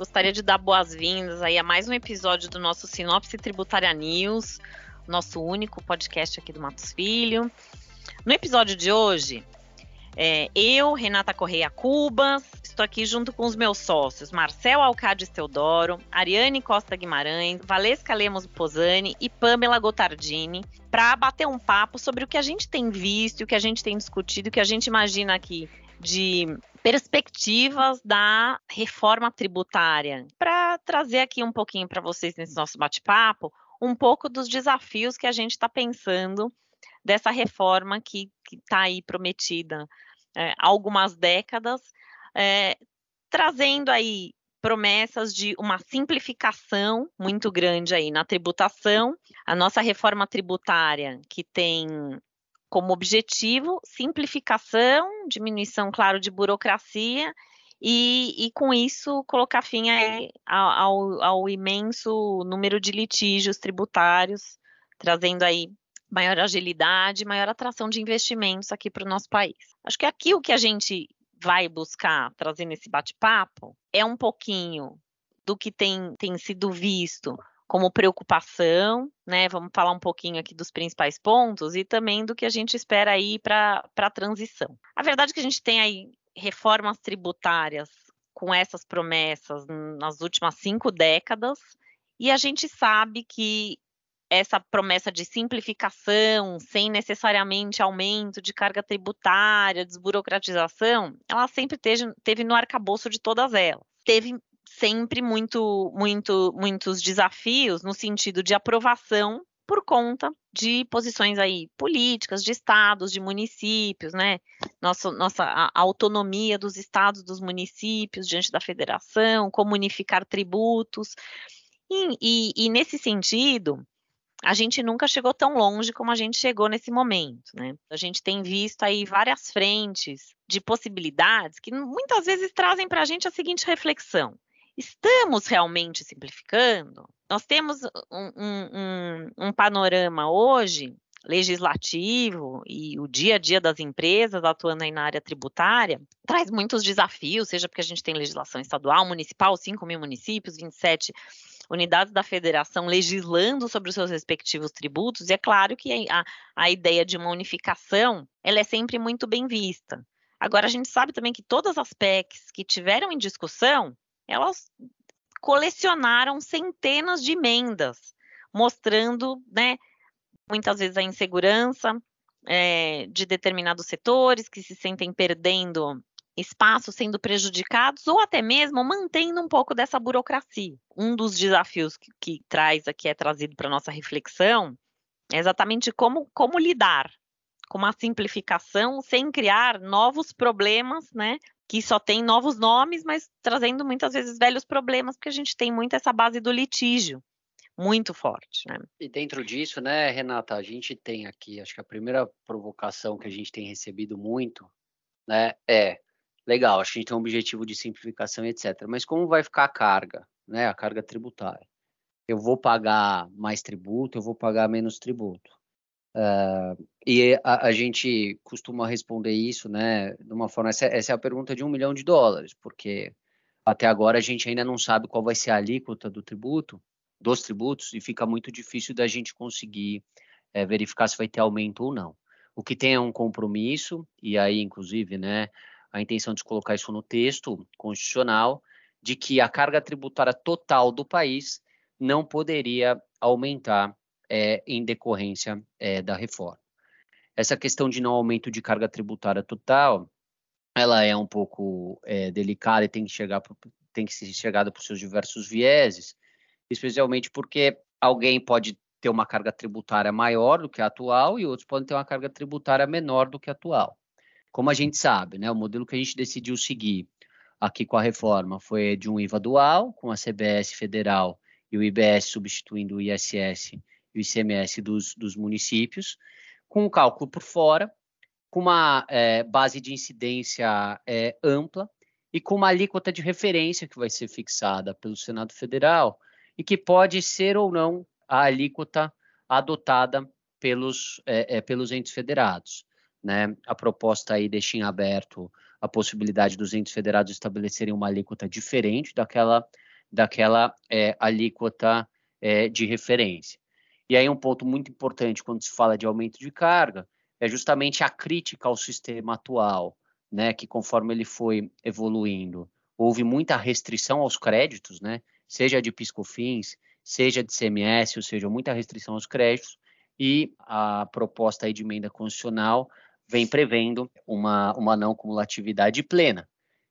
Gostaria de dar boas-vindas aí a mais um episódio do nosso Sinopse Tributária News, nosso único podcast aqui do Matos Filho. No episódio de hoje, é, eu, Renata Correia Cubas, estou aqui junto com os meus sócios, Marcel Alcades Teodoro, Ariane Costa Guimarães, Valesca Lemos Posani e Pamela Gotardini, para bater um papo sobre o que a gente tem visto, o que a gente tem discutido, o que a gente imagina aqui de perspectivas da reforma tributária, para trazer aqui um pouquinho para vocês nesse nosso bate-papo, um pouco dos desafios que a gente está pensando dessa reforma que está aí prometida é, há algumas décadas, é, trazendo aí promessas de uma simplificação muito grande aí na tributação. A nossa reforma tributária, que tem como objetivo simplificação, diminuição, claro, de burocracia e, e com isso colocar fim ao, ao, imenso número de litígios tributários, trazendo aí maior agilidade, maior atração de investimentos aqui para o nosso país. Acho que aqui o que a gente vai buscar trazer nesse bate-papo é um pouquinho do que tem, tem sido visto como preocupação, né? Vamos falar um pouquinho aqui dos principais pontos e também do que a gente espera aí para a transição. A verdade é que a gente tem aí reformas tributárias com essas promessas nas últimas cinco décadas, e a gente sabe que essa promessa de simplificação, sem necessariamente aumento de carga tributária, desburocratização, ela sempre teve, teve no arcabouço de todas elas. Teve sempre muito, muito, muitos desafios no sentido de aprovação por conta de posições aí políticas, de estados, de municípios, né? Nossa, nossa a autonomia dos estados, dos municípios diante da federação, como unificar tributos. E, e, e, nesse sentido, a gente nunca chegou tão longe como a gente chegou nesse momento, né? A gente tem visto aí várias frentes de possibilidades que muitas vezes trazem para a gente a seguinte reflexão: Estamos realmente simplificando? Nós temos um, um, um, panorama hoje legislativo e o dia a dia das empresas atuando aí na área tributária traz muitos desafios, seja porque a gente tem legislação estadual, municipal, 5 mil municípios, 27 unidades da federação legislando sobre os seus respectivos tributos, e é claro que a, a ideia de uma unificação ela é sempre muito bem vista. Agora, a gente sabe também que todas as PECs que tiveram em discussão, elas colecionaram centenas de emendas, mostrando, né, muitas vezes a insegurança é, de determinados setores que se sentem perdendo espaço, sendo prejudicados, ou até mesmo mantendo um pouco dessa burocracia. Um dos desafios que, que traz aqui, é trazido para nossa reflexão, é exatamente como, como lidar com uma simplificação sem criar novos problemas, né, que só tem novos nomes, mas trazendo muitas vezes velhos problemas, porque a gente tem muito essa base do litígio muito forte, né? E dentro disso, né, Renata, a gente tem aqui, acho que a primeira provocação que a gente tem recebido muito, né, é legal, a gente tem um objetivo de simplificação, etc. Mas como vai ficar a carga, né, a carga tributária? Eu vou pagar mais tributo, eu vou pagar menos tributo. Uh, e a, a, gente costuma responder isso, né, de uma forma, essa, essa, é a pergunta de um milhão de dólares, porque até agora a gente ainda não sabe qual vai ser a alíquota do tributo, dos tributos, e fica muito difícil da gente conseguir é, verificar se vai ter aumento ou não. O que tem é um compromisso, e aí, inclusive, né, a intenção de colocar isso no texto constitucional, de que a carga tributária total do país não poderia aumentar é, em decorrência é, da reforma. Essa questão de não aumento de carga tributária total, ela é um pouco é, delicada e tem que chegar pro, tem que ser chegada por seus diversos vieses, especialmente porque alguém pode ter uma carga tributária maior do que a atual e outros podem ter uma carga tributária menor do que a atual. Como a gente sabe, né, o modelo que a gente decidiu seguir aqui com a reforma foi de um IVA dual, com a CBS federal e o IBS substituindo o ISS e o ICMS dos, dos municípios, com um cálculo por fora, com uma é, base de incidência é, ampla e com uma alíquota de referência que vai ser fixada pelo Senado Federal e que pode ser ou não a alíquota adotada pelos, é, é pelos entes federados. Né? A proposta aí deixa em aberto a possibilidade dos entes federados estabelecerem uma alíquota diferente daquela daquela é, alíquota é, de referência. E aí um ponto muito importante quando se fala de aumento de carga é justamente a crítica ao sistema atual, né, que conforme ele foi evoluindo, houve muita restrição aos créditos, né, seja de piscofins, seja de CMS, ou seja, muita restrição aos créditos, e a proposta de emenda constitucional vem prevendo uma, uma não cumulatividade plena,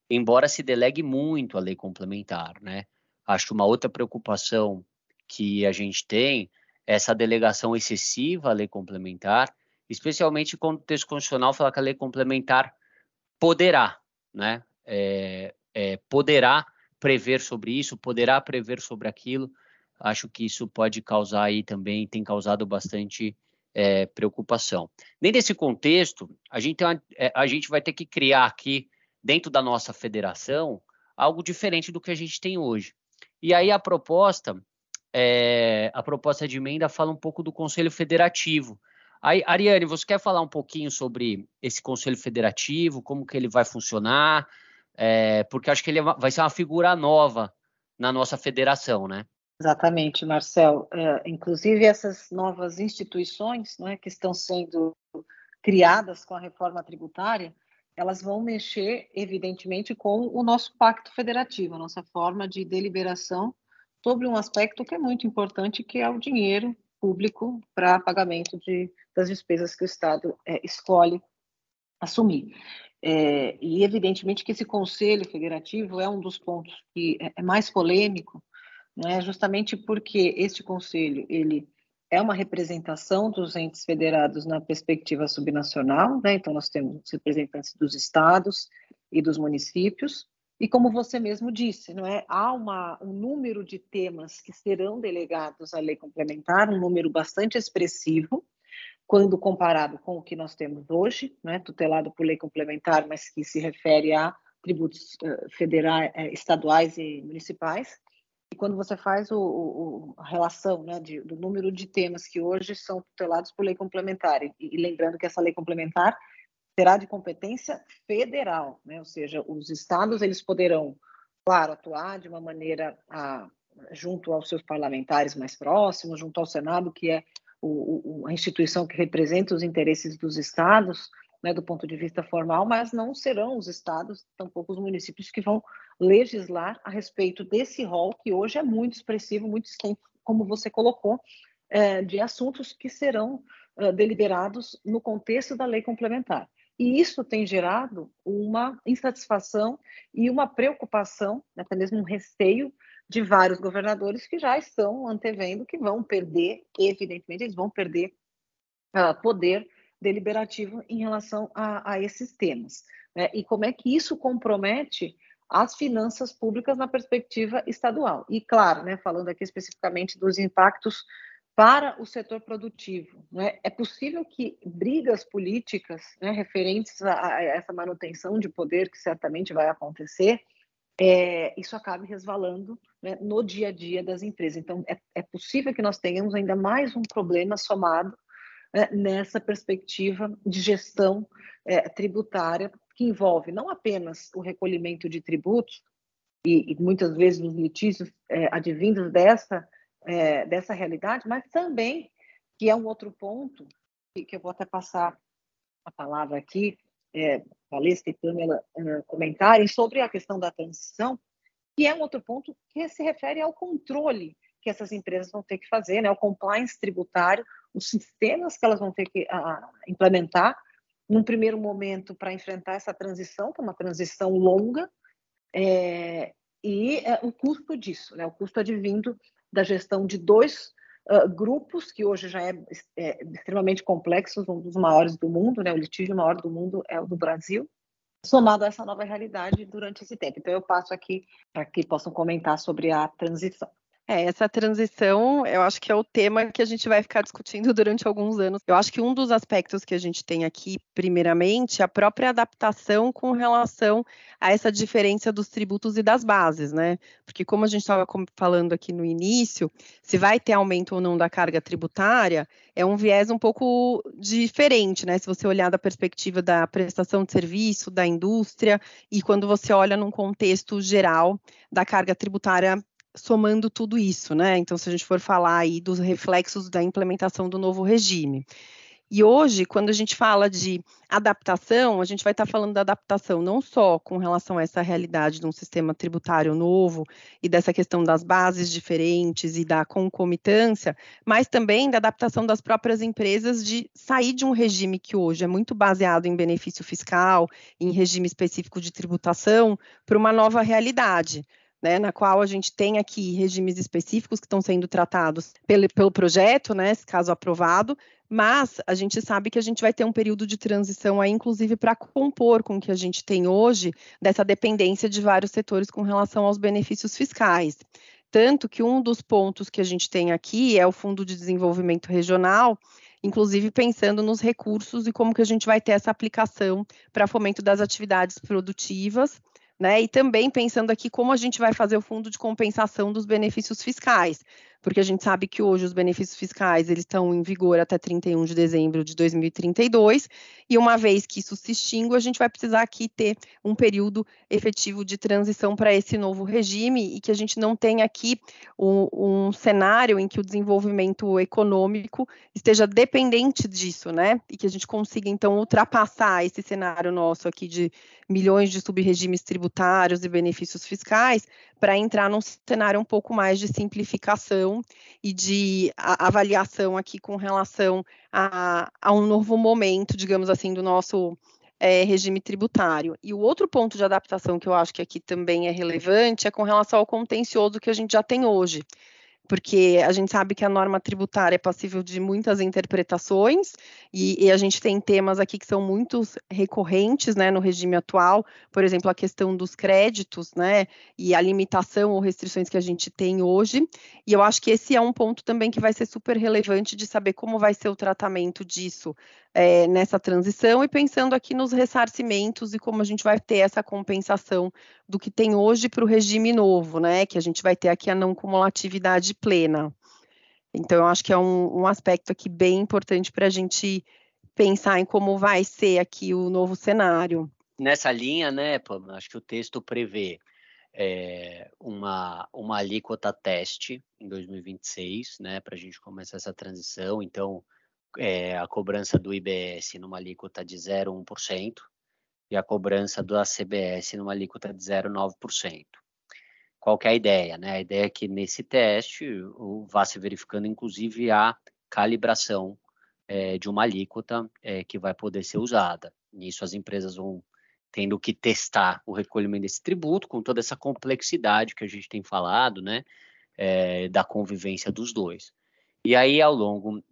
embora se delegue muito a lei complementar, né? Acho uma outra preocupação que a gente tem essa delegação excessiva à lei complementar, especialmente quando o texto constitucional fala que a lei complementar poderá, né? É, é, poderá prever sobre isso, poderá prever sobre aquilo. Acho que isso pode causar aí também, tem causado bastante é, preocupação. Nem nesse contexto, a gente, uma, é, a gente vai ter que criar aqui, dentro da nossa federação, algo diferente do que a gente tem hoje. E aí a proposta, é, a proposta de emenda fala um pouco do Conselho Federativo. Aí, Ariane, você quer falar um pouquinho sobre esse Conselho Federativo, como que ele vai funcionar? É, porque acho que ele é vai ser uma figura nova na nossa federação, né? Exatamente, Marcel. É, inclusive essas novas instituições né, que estão sendo criadas com a reforma tributária, elas vão mexer, evidentemente, com o nosso pacto federativo, a nossa forma de deliberação sobre um aspecto que é muito importante, que é o dinheiro público para pagamento de, das despesas que o Estado é, escolhe assumir. É, e, evidentemente, que esse Conselho Federativo é um dos pontos que é, é mais polêmico, né, justamente porque este conselho ele é uma representação dos entes federados na perspectiva subnacional, né, então nós temos representantes dos estados e dos municípios, e como você mesmo disse, não é, há uma, um número de temas que serão delegados à lei complementar, um número bastante expressivo, quando comparado com o que nós temos hoje, né, tutelado por lei complementar, mas que se refere a tributos uh, federais, uh, estaduais e municipais. E quando você faz o, o, a relação né, de, do número de temas que hoje são tutelados por lei complementar, e, e lembrando que essa lei complementar será de competência federal, né, ou seja, os estados eles poderão, claro, atuar de uma maneira a, junto aos seus parlamentares mais próximos, junto ao Senado, que é o, a instituição que representa os interesses dos estados, né, do ponto de vista formal, mas não serão os estados, tampouco os municípios que vão legislar a respeito desse rol que hoje é muito expressivo, muito extenso, como você colocou, é, de assuntos que serão é, deliberados no contexto da lei complementar. E isso tem gerado uma insatisfação e uma preocupação, até mesmo um receio de vários governadores que já estão antevendo que vão perder, evidentemente, eles vão perder uh, poder deliberativo em relação a, a esses temas. Né? E como é que isso compromete as finanças públicas na perspectiva estadual. E, claro, né, falando aqui especificamente dos impactos para o setor produtivo. Né? É possível que brigas políticas né, referentes a, a, essa manutenção de poder, que certamente vai acontecer, é, isso acabe resvalando né, no dia a dia das empresas. Então, é, é, possível que nós tenhamos ainda mais um problema somado né, nessa perspectiva de gestão é, tributária que envolve não apenas o recolhimento de tributos, e, e muitas vezes os litígios é, advindos dessa, é, dessa realidade, mas também, que é um outro ponto, que, que eu vou até passar a palavra aqui, é, Valesca e Pamela uh, comentarem sobre a questão da transição, que é um outro ponto que se refere ao controle que essas empresas vão ter que fazer, né, o compliance tributário, os sistemas que elas vão ter que uh, implementar num primeiro momento, para enfrentar essa transição, que é uma transição longa, é, e é, o custo disso, né, o custo advindo da gestão de dois uh, grupos, que hoje já é, é, extremamente complexo, um dos maiores do mundo, né, o litígio maior do mundo é o do Brasil, somado a essa nova realidade durante esse tempo. Então, eu passo aqui para que possam comentar sobre a transição. É, essa transição, eu acho que é o tema que a gente vai ficar discutindo durante alguns anos. Eu acho que um dos aspectos que a gente tem aqui, primeiramente, é a própria adaptação com relação a essa diferença dos tributos e das bases, né? Porque como a gente estava falando aqui no início, se vai ter aumento ou não da carga tributária, é um viés um pouco diferente, né? Se você olhar da perspectiva da prestação de serviço, da indústria, e quando você olha num contexto geral da carga tributária somando tudo isso, né? Então, se a gente for falar aí dos reflexos da implementação do novo regime. E hoje, quando a gente fala de adaptação, a gente vai estar falando da adaptação não só com relação a essa realidade de um sistema tributário novo e dessa questão das bases diferentes e da concomitância, mas também da adaptação das próprias empresas de sair de um regime que hoje é muito baseado em benefício fiscal, em regime específico de tributação, para uma nova realidade. Né, na qual a gente tem aqui regimes específicos que estão sendo tratados pelo, pelo projeto, né, caso aprovado, mas a gente sabe que a gente vai ter um período de transição aí, inclusive, para compor com o que a gente tem hoje, dessa dependência de vários setores com relação aos benefícios fiscais. Tanto que um dos pontos que a gente tem aqui é o Fundo de Desenvolvimento Regional, inclusive pensando nos recursos e como que a gente vai ter essa aplicação para fomento das atividades produtivas, né? E também pensando aqui como a gente vai fazer o fundo de compensação dos benefícios fiscais, porque a gente sabe que hoje os benefícios fiscais eles estão em vigor até 31 de dezembro de 2032, e uma vez que isso se extingue, a gente vai precisar aqui ter um período efetivo de transição para esse novo regime e que a gente não tenha aqui um, um cenário em que o desenvolvimento econômico esteja dependente disso, né? E que a gente consiga então ultrapassar esse cenário nosso aqui de milhões de subregimes tributários e benefícios fiscais para entrar num cenário um pouco mais de simplificação e de avaliação aqui com relação a, a um novo momento, digamos assim, do nosso é, regime tributário. E o outro ponto de adaptação que eu acho que aqui também é relevante é com relação ao contencioso que a gente já tem hoje porque a gente sabe que a norma tributária é passível de muitas interpretações e, e, a gente tem temas aqui que são muito recorrentes, né, no regime atual, por exemplo, a questão dos créditos, né, e a limitação ou restrições que a gente tem hoje. E eu acho que esse é um ponto também que vai ser super relevante de saber como vai ser o tratamento disso é, nessa transição e pensando aqui nos ressarcimentos e como a gente vai ter essa compensação do que tem hoje para o regime novo, né? Que a gente vai ter aqui a não cumulatividade plena. Então, eu acho que é um, um aspecto aqui bem importante para a gente pensar em como vai ser aqui o novo cenário. Nessa linha, né, Pamela, acho que o texto prevê é, uma, uma alíquota teste em 2026, né, para a gente começar essa transição. Então, é, a cobrança do IBS numa alíquota de 0,1% e a cobrança do ACBS numa alíquota de 0,9%. Qual que é a ideia? Né? A ideia é que nesse teste vá se verificando, inclusive, a calibração é, de uma alíquota é, que vai poder ser usada. Nisso, as empresas vão tendo que testar o recolhimento desse tributo com toda essa complexidade que a gente tem falado, né, é, da convivência dos dois. E aí, ao longo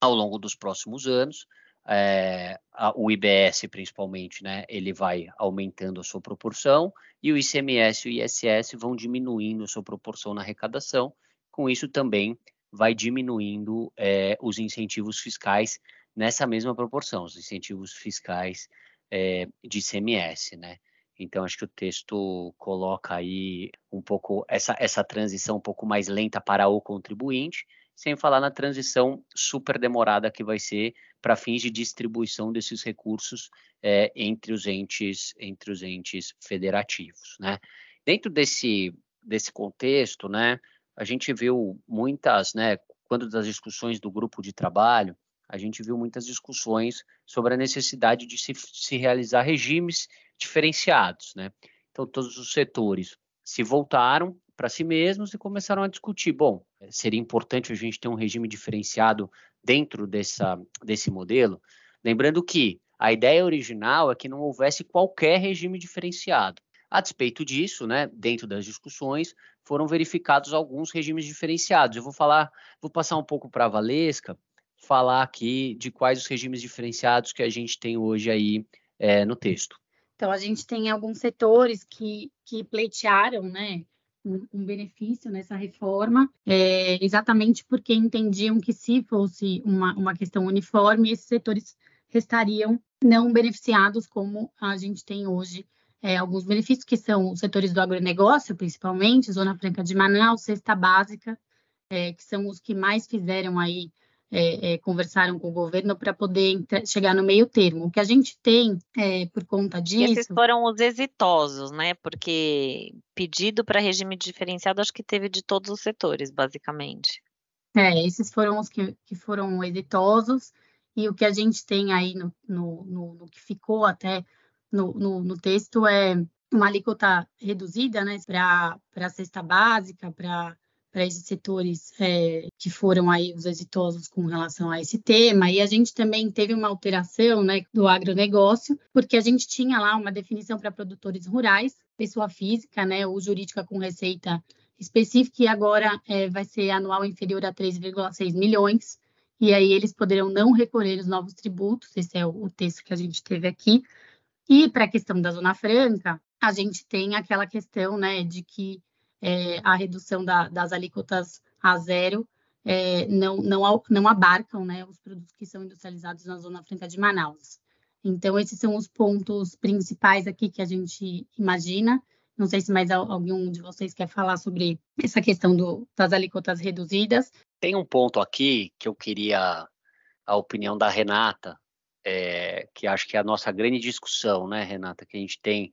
ao longo dos próximos anos. É, a, o IBS, principalmente, né, ele vai aumentando a sua proporção e o ICMS e o ISS vão diminuindo a sua proporção na arrecadação. Com isso, também vai diminuindo é, os incentivos fiscais nessa mesma proporção, os incentivos fiscais é, de ICMS, né? Então, acho que o texto coloca aí um pouco essa, essa transição um pouco mais lenta para o contribuinte, sem falar na transição super demorada que vai ser para fins de distribuição desses recursos é, entre os entes entre os entes federativos, né? Dentro desse desse contexto, né, a gente viu muitas, né, quando das discussões do grupo de trabalho, a gente viu muitas discussões sobre a necessidade de se, se realizar regimes diferenciados, né? Então todos os setores se voltaram para si mesmos e começaram a discutir. Bom, seria importante a gente ter um regime diferenciado dentro dessa, desse modelo. Lembrando que a ideia original é que não houvesse qualquer regime diferenciado. A despeito disso, né, dentro das discussões, foram verificados alguns regimes diferenciados. Eu vou falar, vou passar um pouco para a Valesca, falar aqui de quais os regimes diferenciados que a gente tem hoje aí é, no texto. Então, a gente tem alguns setores que, que pleitearam, né, um, benefício nessa reforma, é, exatamente porque entendiam que se fosse uma, uma questão uniforme, esses setores restariam não beneficiados como a gente tem hoje. É, alguns benefícios, que são os setores do agronegócio, principalmente, Zona Franca de Manaus, Cesta Básica, é, que são os que mais fizeram aí é, é, conversaram com o governo para poder chegar no meio termo. O que a gente tem é, por conta disso. E esses foram os exitosos, né? Porque pedido para regime diferenciado, acho que teve de todos os setores, basicamente. É, esses foram os que, que foram exitosos, e o que a gente tem aí no, no, no, no que ficou até no, no, no texto é uma alíquota reduzida né, para a cesta básica, para para esses setores é, que foram aí os exitosos com relação a esse tema. E a gente também teve uma alteração né, do agronegócio, porque a gente tinha lá uma definição para produtores rurais, pessoa física, né, ou jurídica com receita específica, e agora é, vai ser anual inferior a 3,6 milhões. E aí eles poderão não recolher os novos tributos, esse é o, texto que a gente teve aqui. E para a questão da Zona Franca, a gente tem aquela questão né, de que é, a redução da, das alíquotas a zero é, não, não, não abarcam né, os produtos que são industrializados na Zona Franca de Manaus. Então, esses são os pontos principais aqui que a gente imagina. Não sei se mais algum de vocês quer falar sobre essa questão do, das alíquotas reduzidas. Tem um ponto aqui que eu queria a opinião da Renata, é, que acho que é a nossa grande discussão, né, Renata, que a gente tem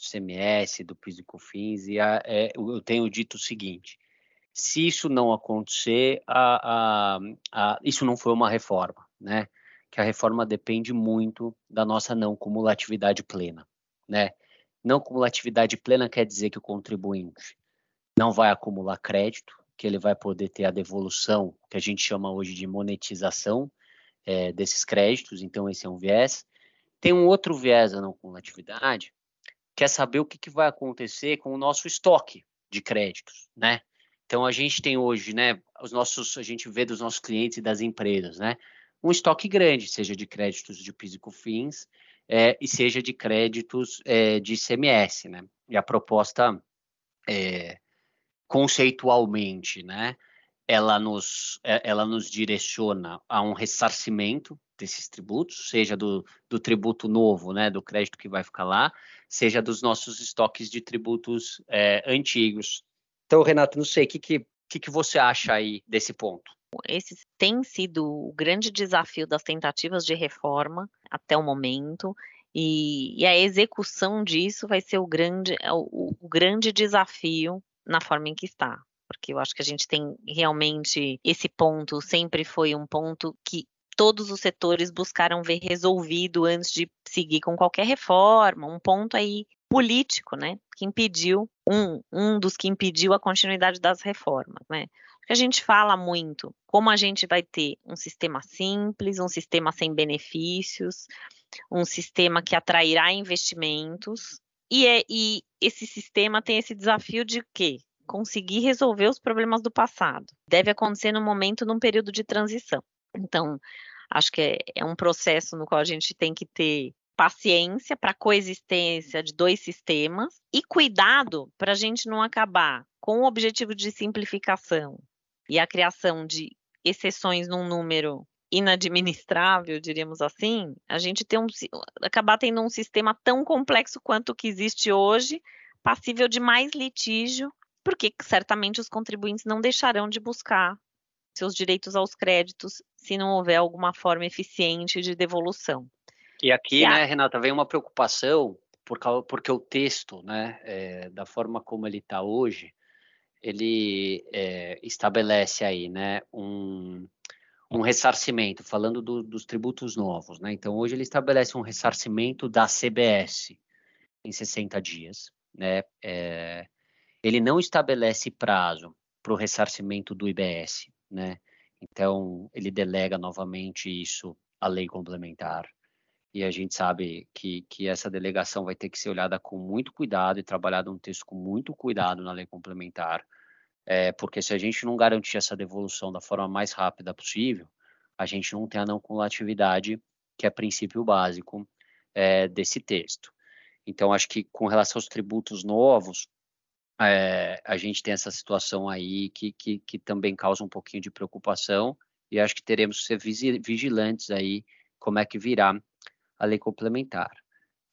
do CMS, do PIS e COFINS, e a, é, eu tenho dito o seguinte, se isso não acontecer, a, a, isso não foi uma reforma, né? Que a reforma depende muito da nossa não cumulatividade plena, né? Não cumulatividade plena quer dizer que o contribuinte não vai acumular crédito, que ele vai poder ter a devolução, que a gente chama hoje de monetização é, desses créditos, então esse é um viés. Tem um outro viés da não cumulatividade, quer saber o que, que vai acontecer com o nosso estoque de créditos, né? Então a gente tem hoje, né, os nossos, a gente vê dos nossos clientes e das empresas, né, um estoque grande, seja de créditos de PIS e é, e seja de créditos é, de ICMS, né? E a proposta é, conceitualmente, né, ela nos, é, ela nos direciona a um ressarcimento desses tributos, seja do, do tributo novo, né, do crédito que vai ficar lá, seja dos nossos estoques de tributos é, antigos. Então, Renato, não sei, o que, que, que, você acha aí desse ponto? Esse tem sido o grande desafio das tentativas de reforma até o momento, e, e a execução disso vai ser o grande, é o, o grande desafio na forma em que está porque eu acho que a gente tem realmente esse ponto sempre foi um ponto que todos os setores buscaram ver resolvido antes de seguir com qualquer reforma, um ponto aí político, né, que impediu um, um dos que impediu a continuidade das reformas, né? a gente fala muito como a gente vai ter um sistema simples, um sistema sem benefícios, um sistema que atrairá investimentos, e, é, e esse sistema tem esse desafio de quê? Conseguir resolver os problemas do passado. Deve acontecer no momento, num período de transição. Então, Acho que é, é um processo no qual a gente tem que ter paciência para a coexistência de dois sistemas e cuidado para a gente não acabar com o objetivo de simplificação e a criação de exceções num número inadministrável, diríamos assim, a gente tem um, acabar tendo um sistema tão complexo quanto o que existe hoje, passível de mais litígio, porque certamente os contribuintes não deixarão de buscar seus direitos aos créditos se não houver alguma forma eficiente de devolução. E aqui, né, Renata, vem uma preocupação por causa, porque o texto, né, é, da forma como ele está hoje, ele é, estabelece aí, né, um, um ressarcimento, falando do, dos tributos novos, né? Então hoje ele estabelece um ressarcimento da CBS em 60 dias, né? É, ele não estabelece prazo para o ressarcimento do IBS, né? Então, ele delega novamente isso à lei complementar. E a gente sabe que, que essa delegação vai ter que ser olhada com muito cuidado e trabalhada um texto com muito cuidado na lei complementar, é, porque se a gente não garantir essa devolução da forma mais rápida possível, a gente não tem a não cumulatividade, que é princípio básico é, desse texto. Então, acho que com relação aos tributos novos, é, a gente tem essa situação aí que, que, que, também causa um pouquinho de preocupação e acho que teremos que ser vigilantes aí como é que virá a lei complementar.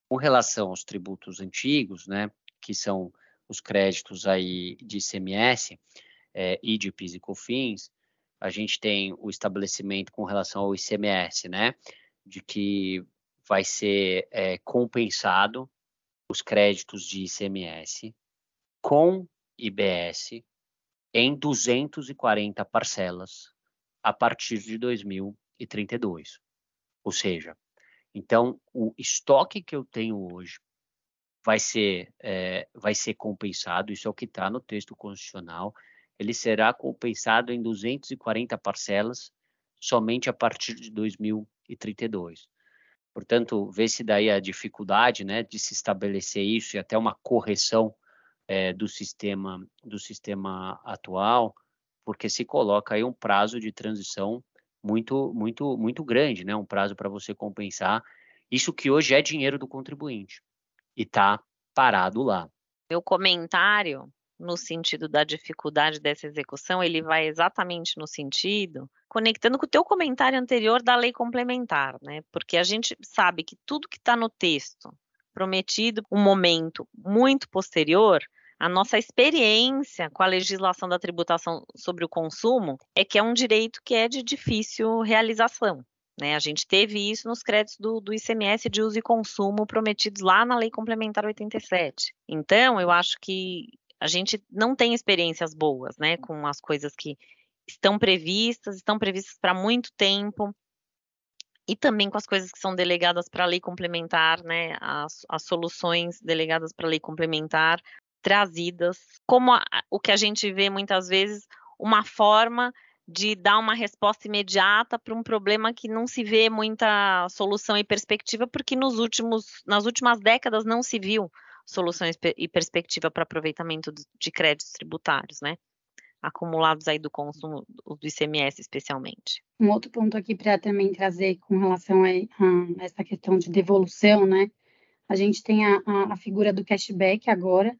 Com relação aos tributos antigos, né, que são os créditos aí de ICMS é, e de PIS e COFINS, a gente tem o estabelecimento com relação ao ICMS, né? De que vai ser é, compensado os créditos de ICMS com IBS em 240 parcelas a partir de 2032. Ou seja, então o estoque que eu tenho hoje vai ser, é, vai ser compensado, isso é o que está no texto constitucional, ele será compensado em 240 parcelas somente a partir de 2032. Portanto, vê-se daí a dificuldade né, de se estabelecer isso e até uma correção é, do sistema do sistema atual, porque se coloca aí um prazo de transição muito muito muito grande, né? Um prazo para você compensar isso que hoje é dinheiro do contribuinte e está parado lá. Meu comentário no sentido da dificuldade dessa execução, ele vai exatamente no sentido conectando com o teu comentário anterior da lei complementar, né? Porque a gente sabe que tudo que está no texto prometido um momento muito posterior a nossa experiência com a legislação da tributação sobre o consumo é que é um direito que é de difícil realização. Né? A gente teve isso nos créditos do, do, ICMS de uso e consumo prometidos lá na Lei Complementar 87. Então, eu acho que a gente não tem experiências boas né, com as coisas que estão previstas, estão previstas para muito tempo, e também com as coisas que são delegadas para a lei complementar, né, as, as soluções delegadas para a lei complementar, trazidas, como a, o que a gente vê muitas vezes, uma forma de dar uma resposta imediata para um problema que não se vê muita solução e perspectiva, porque nos últimos, nas últimas décadas não se viu soluções e perspectiva para aproveitamento de créditos tributários, né? Acumulados aí do consumo do ICMS especialmente. Um outro ponto aqui para também trazer com relação a, a, essa questão de devolução, né? A gente tem a, a figura do cashback agora,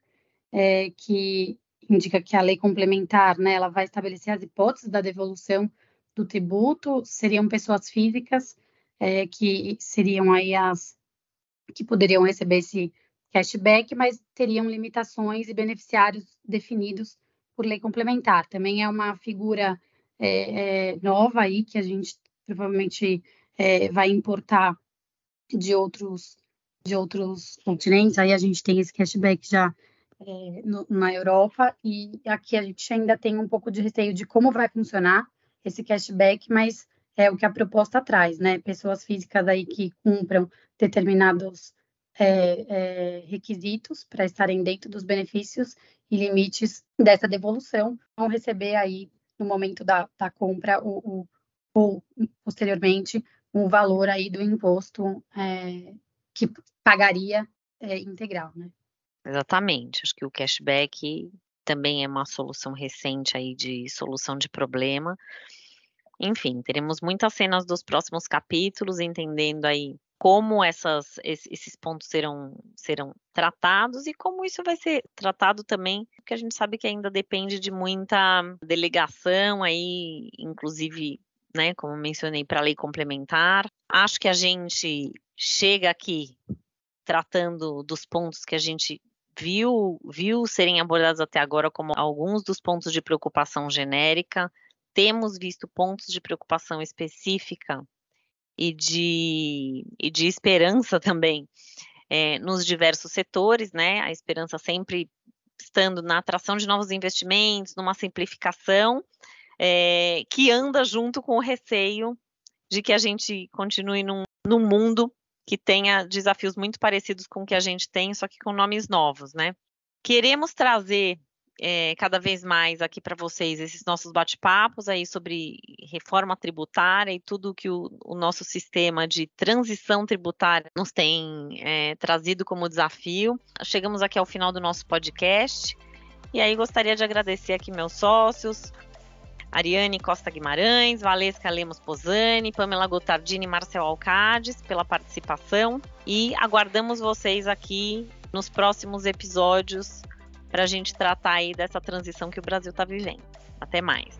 é, que indica que a lei complementar, né, ela vai estabelecer as hipóteses da devolução do tributo, seriam pessoas físicas é, que seriam aí as que poderiam receber esse cashback, mas teriam limitações e beneficiários definidos por lei complementar. Também é uma figura é, é, nova aí que a gente provavelmente é, vai importar de outros de outros continentes. Aí a gente tem esse cashback já é, no, na Europa e aqui a gente ainda tem um pouco de receio de como vai funcionar esse cashback, mas é o que a proposta traz, né? Pessoas físicas aí que cumpram determinados é, é, requisitos para estarem dentro dos benefícios e limites dessa devolução vão receber aí no momento da, da compra o, o, ou posteriormente o valor aí do imposto é, que pagaria é, integral, né? Exatamente. Acho que o cashback também é uma solução recente aí de solução de problema. Enfim, teremos muitas cenas dos próximos capítulos, entendendo aí como essas, esses pontos serão, serão tratados e como isso vai ser tratado também, porque a gente sabe que ainda depende de muita delegação aí, inclusive, né, como mencionei, para a lei complementar. Acho que a gente chega aqui tratando dos pontos que a gente viu, viu serem abordados até agora como alguns dos pontos de preocupação genérica. Temos visto pontos de preocupação específica e de, e de esperança também é, nos diversos setores, né? A esperança sempre estando na atração de novos investimentos, numa simplificação, é, que anda junto com o receio de que a gente continue num, num mundo que tenha desafios muito parecidos com o que a gente tem, só que com nomes novos, né? Queremos trazer é, cada vez mais aqui para vocês esses nossos bate-papos aí sobre reforma tributária e tudo que o, o, nosso sistema de transição tributária nos tem é, trazido como desafio. Chegamos aqui ao final do nosso podcast. E aí gostaria de agradecer aqui meus sócios, Ariane Costa Guimarães, Valesca Lemos Posani, Pamela Gotardini e Marcel Alcades pela participação e aguardamos vocês aqui nos próximos episódios para a gente tratar aí dessa transição que o Brasil está vivendo. Até mais.